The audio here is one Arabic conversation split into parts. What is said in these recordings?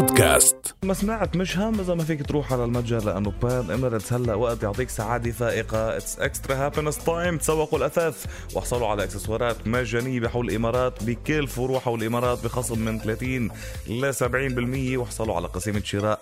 بودكاست. ما سمعت مش هم إذا ما فيك تروح على المتجر لأنه Pan Emirates هلا وقت يعطيك سعادة فائقة. it's extra happiness time تسوقوا الأثاث واحصلوا على إكسسوارات مجانية بحول الإمارات بكل فروع حول الإمارات بخصم من 30 ل 70% واحصلوا على قسيمة شراء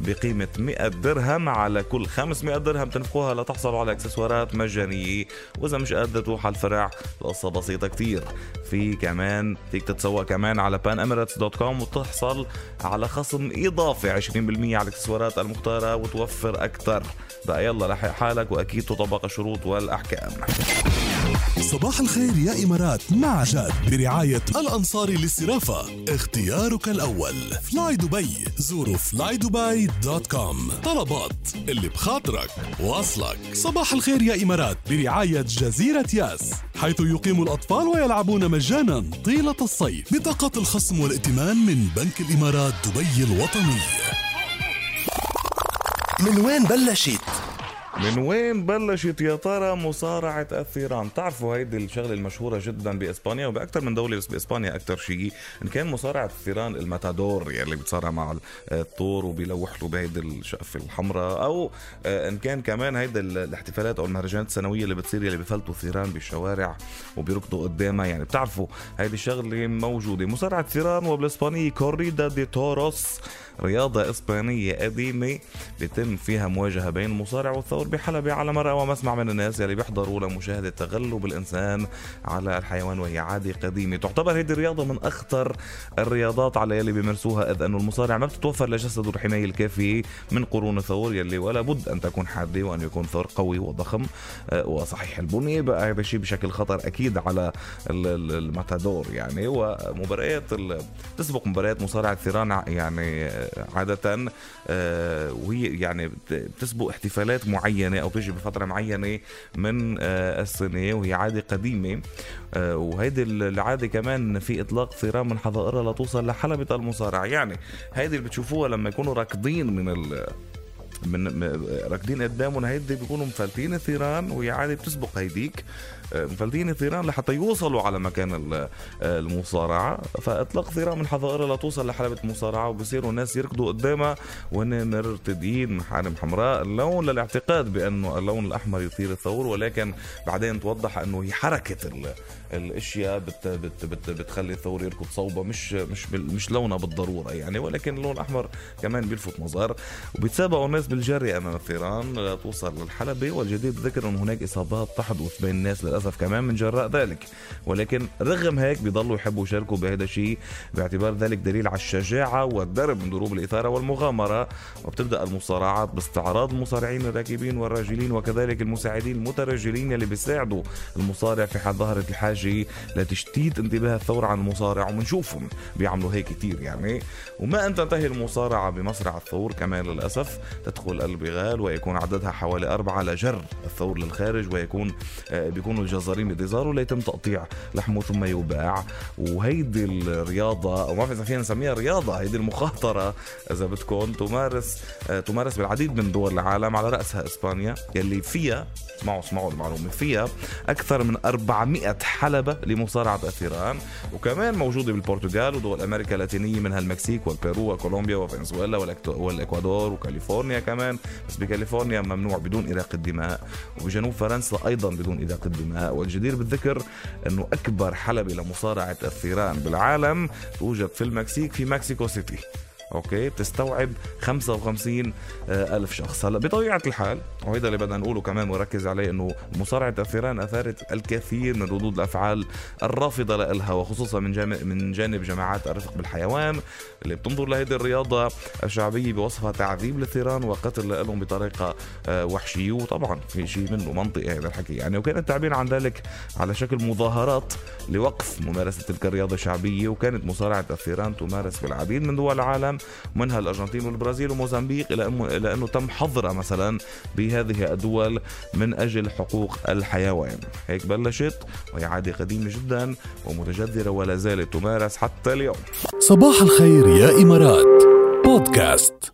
بقيمة 100 درهم على كل 500 درهم تنفقوها لتحصلوا على إكسسوارات مجانية. وإذا مش قادر تروح على الفرع القصة بسيطة كتير. في كمان فيك تتسوق كمان على panemirates.com وتحصل على خصم إضافي 20% على الاكسسوارات المختارة وتوفر أكثر. بقى يلا لحق حالك وأكيد تطبق الشروط والأحكام. صباح الخير يا إمارات مع جاد برعاية الأنصاري للصرافة. اختيارك الأول. فلاي دبي زوروا flydubai dot com طلبات. اللي بخاطرك. واصلك. صباح الخير يا إمارات برعاية جزيرة ياس. حيث يقيم الأطفال ويلعبون مجانا طيلة الصيف بطاقة الخصم والائتمان من بنك الإمارات دبي الوطني من وين بلشت؟ من وين بلشت يا ترى مصارعة الثيران؟ بتعرفوا هيدي الشغلة المشهورة جدا بإسبانيا وبأكثر من دولة بس بإسبانيا أكثر شيء. إن كان مصارعة الثيران الماتادور يلي بتصارع مع الطور وبيلوح له بهيدي الشقفة الحمراء أو آه، إن كان كمان هيدي الاحتفالات أو المهرجانات السنوية اللي بتصير يلي بفلتوا الثيران بالشوارع وبيركضوا قدامها. يعني بتعرفوا هيدي الشغلة موجودة. مصارعة الثيران وبالإسبانية كوريدا دي توروس رياضة إسبانية قديمة بيتم فيها مواجهة بين المصارع والثور بحلبة على مرأى ومسمع من الناس يلي بيحضروا لمشاهدة تغلب الإنسان على الحيوان وهي عادة قديمة. تعتبر هذه الرياضة من أخطر الرياضات على يلي بيمارسوها إذ أنه المصارع ما بتتوفر لجسده الحماية الكافية من قرون الثور يلي ولا بد أن تكون حادة وأن يكون ثور قوي وضخم آه، وصحيح. البنية بقى هذا الشيء بشكل خطر أكيد على ال- ال- الماتادور يعني ومباريات تسبق مباريات مصارعة الثيران يعني آه، عادة آه، وهي يعني بت- بتسبق احتفالات معينة. أو تجي بفترة معينة من آه، السنة وهي عادة قديمة. آه، وهيدي العادة كمان في إطلاق ثيران من حظائرها لتوصل لحلبة المصارعة. يعني هيدي اللي بتشوفوها لما يكونوا راكضين من من راكدين قدامهم هيدي بيكونوا مفلتين الثيران وهي عادة بتسبق هيديك. آه، مفلتين الثيران لحتى يوصلوا على مكان آه، المصارعة. فإطلاق ثيران من حظائرها لتوصل لحلبة المصارعة وبصيروا الناس يركضوا قدامها وهن مرتدين. محارم حمراء اللون للاعتقاد بأنه اللون الأحمر يثير الثور ولكن بعدين توضح أنه هي حركة ال- الأشياء بت بت بت بتخلي الثور يركض صوبة مش مش مش لونها بالضرورة يعني ولكن اللون الأحمر كمان بيلفت نظر. وبيتسابقوا الناس بالجري أمام الثيران لتوصل للحلبة والجدير بالذكر إنه هناك إصابات تحدث بين الناس للأسف كمان من جراء ذلك. ولكن رغم هيك بيضلوا يحبوا يشاركوا بهذا الشيء باعتبار ذلك دليل على الشجاعة والدرب من دروب الإثارة والمغامرة. وبتبدأ المصارعات باستعراض المصارعين الراكبين والراجلين وكذلك المساعدين المترجلين اللي بيساعدوا المصارع في حال ظهرت الحاجة لتشتيت انتباه الثور عن المصارع وبنشوفهم بيعملوا هيك كتير يعني. وما أن تنتهي المصارعة بمصرع الثور كمان للأسف تدخل البغال ويكون عددها حوالي أربعة لجر الثور للخارج ويكون آه، بيكونوا الجزارين بانتظاره ليتم تقطيع لحمه ثم يباع. وهيدي الرياضة أو ما بعرف إذا فينا نسميها رياضة هيدي المخاطرة إذا بدكم تمارس آه، تمارس بالعديد من دول العالم على رأسها إسبانيا يلي فيها اسمعوا اسمعوا المعلومة. فيها أكثر من 400 حلبة لمصارعة الثيران وكمان موجودة بالبرتغال ودول أمريكا اللاتينية منها المكسيك والبيرو وكولومبيا وفنزويلا والإكوادور وكاليفورنيا كمان. بس بكاليفورنيا ممنوع بدون إراقة دماء وبجنوب فرنسا أيضا بدون إراقة دماء. والجدير بالذكر إنه أكبر حلبة لمصارعة الثيران بالعالم توجد في المكسيك في مكسيكو سيتي. okay بتستوعب 55 آه، ألف شخص. هلا بطبيعة الحال وهيدا اللي بدنا نقوله كمان ونركز عليه إنه مصارعة الثيران أثارت الكثير من ردود الأفعال الرافضة لها وخصوصا من جانب من جانب جماعات الرفق بالحيوان اللي بتنظر لهيدي الرياضة الشعبية بوصفها تعذيب للثيران وقتل لهم بطريقة آه، وحشية. وطبعا في شيء منه منطقي هذا الحكي. يعني وكان التعبير عن ذلك على شكل مظاهرات لوقف ممارسة تلك الرياضة الشعبية وكانت مصارعة الثيران تمارس في العديد من دول العالم منها الأرجنتين والبرازيل وموزمبيق إلى إلى أنه تم حظرها مثلا بهذه الدول من أجل حقوق الحيوان. هيك بلشت وهي عاده قديمة جدا ومتجذرة ولا زالت تمارس حتى اليوم. صباح الخير يا إمارات. بودكاست.